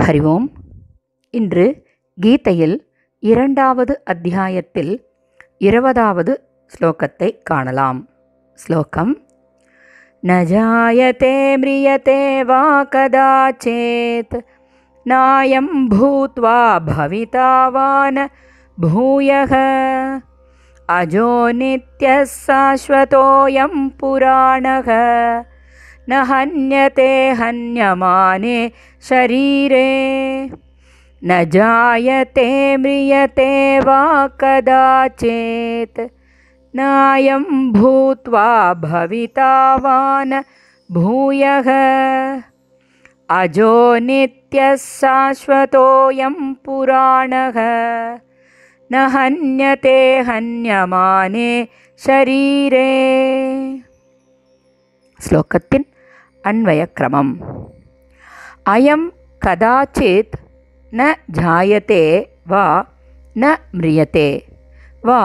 ஹரி ஓம் இன்று கீதையில் இரண்டாவது அத்தியாயத்தில் இருபதாவது ஸ்லோகத்தை காணலாம். ஸ்லோகம் நஜாயதே மிரியதே வா கதாச்சேத் நாயம் பூத்வா பவிதாவான பூயக அஜோ நித்ய சாஸ்வதோயம் புராணக न हन्यते हन्यमाने शरीरे। न जायते म्रियते वा कदाचेत्। नायं भूत्वा भवितावान् भूयः। अजो नित्यः शाश्वतोऽयं पुराणः। न हन्यते हन्यमाने शरीरे। श्लोकस्य अन्वयक्रमम्। अयं कदाचित् न जायते वा न म्रियते वा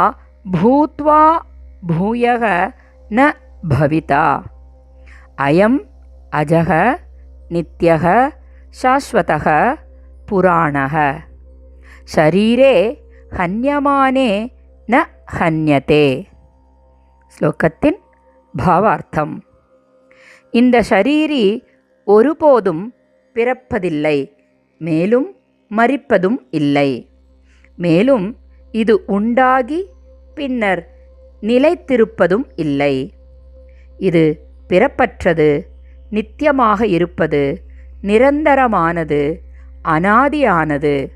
भूत्वा भूयः न भविता। अयम् अजः नित्यः शाश्वतः पुराणः। शरीरे हन्यमाने न हन्यते। श्लोकतिन् भावार्थम्। இந்த ஷரீரி ஒருபோதும் பிறப்பதில்லை மேலும் மறிப்பதும் இல்லை. மேலும் இது உண்டாகி பின்னர் நிலைத்திருப்பதும் இல்லை. இது பிறப்பற்றது நித்தியமாக இருப்பது நிரந்தரமானது அனாதியானது.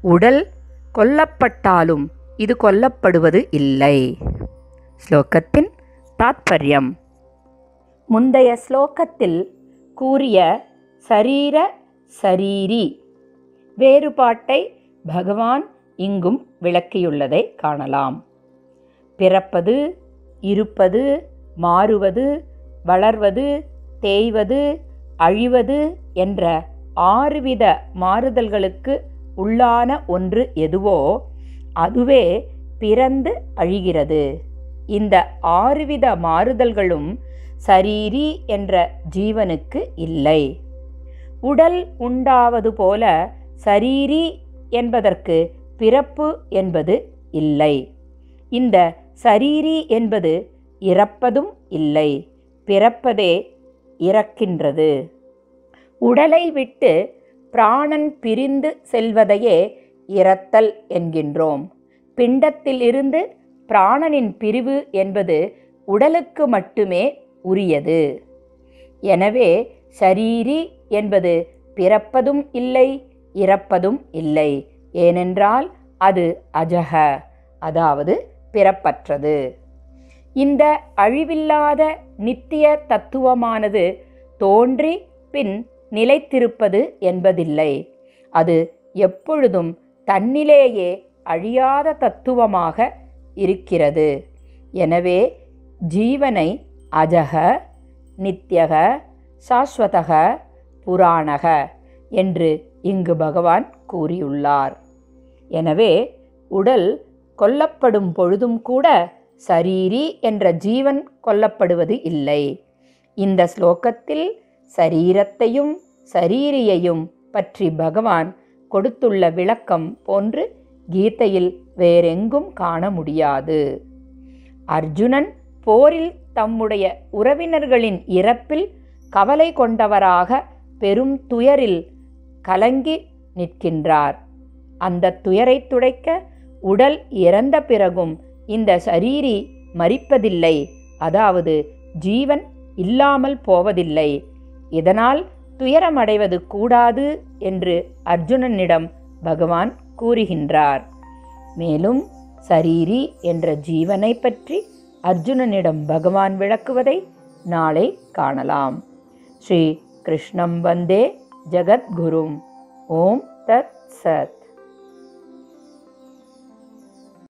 உடல் கொல்லப்பட்டாலும் இது கொல்லப்படுவது இல்லை. ஸ்லோகத்தின் தாத்பரியம். முந்தைய ஸ்லோகத்தில் கூறிய சரீர சரீரி வேறுபாட்டை பகவான் இங்கும் விளக்கியுள்ளதை காணலாம். பிறப்பது இருப்பது மாறுவது வளர்வது தேய்வது அழிவது என்ற ஆறுவித மாறுதல்களுக்கு உள்ளான ஒன்று எதுவோ அதுவே பிறந்து அழிகிறது. இந்த ஆறுவித மாறுதல்களும் சரீரி என்ற ஜீவனுக்கு இல்லை. உடல் உண்டாவது போல சரீரி என்பதற்கு பிறப்பு என்பது இல்லை. இந்த சரீரி என்பது இறப்பதும் இல்லை பிறப்பதே இறக்கின்றது. உடலை விட்டு பிராணன் பிரிந்து செல்வதையே இறத்தல் என்கின்றோம். பிண்டத்தில் இருந்து பிராணனின் பிரிவு என்பது உடலுக்கு மட்டுமே உரியது. எனவே சரீரி என்பது பிறப்பதும் இல்லை இறப்பதும் இல்லை. ஏனென்றால் அது அஜக அதாவது பிறப்பற்றது. இந்த அழிவில்லாத நித்திய தத்துவமானது தோன்றி பின் நிலைத்திருப்பது என்பதில்லை. அது எப்பொழுதும் தன்னிலேயே அழியாத தத்துவமாக இருக்கிறது. எனவே ஜீவனை அஜக நித்யக சாஸ்வதக புராணக என்று இங்கு பகவான் கூறியுள்ளார். எனவே உடல் கொல்லப்படும் பொழுதும் கூட சரீரி என்ற ஜீவன் கொல்லப்படுவது இல்லை. இந்த ஸ்லோகத்தில் சரீரத்தையும் சரீரியையும் பற்றி பகவான் கொடுத்துள்ள விளக்கம் போன்று கீதையில் வேறெங்கும் காண முடியாது. அர்ஜுனன் போரில் தம்முடைய உறவினர்களின் இறப்பில் கவலை கொண்டவராக பெரும் துயரில் கலங்கி நிற்கின்றார். அந்த துயரை துடைக்க உடல் இறந்த பிறகும் இந்த சரீரி மறிப்பதில்லை அதாவது ஜீவன் இல்லாமல் போவதில்லை. இதனால் துயரமடைவது கூடாது என்று அர்ஜுனனிடம் பகவான் கூறுகின்றார். மேலும் சரீரி என்ற ஜீவனை பற்றி அர்ஜுனனிடம் பகவான் விளக்குவதை நாளை காணலாம். ஸ்ரீ கிருஷ்ணம் வந்தே ஜகத்குரும். ஓம் தத் சத்.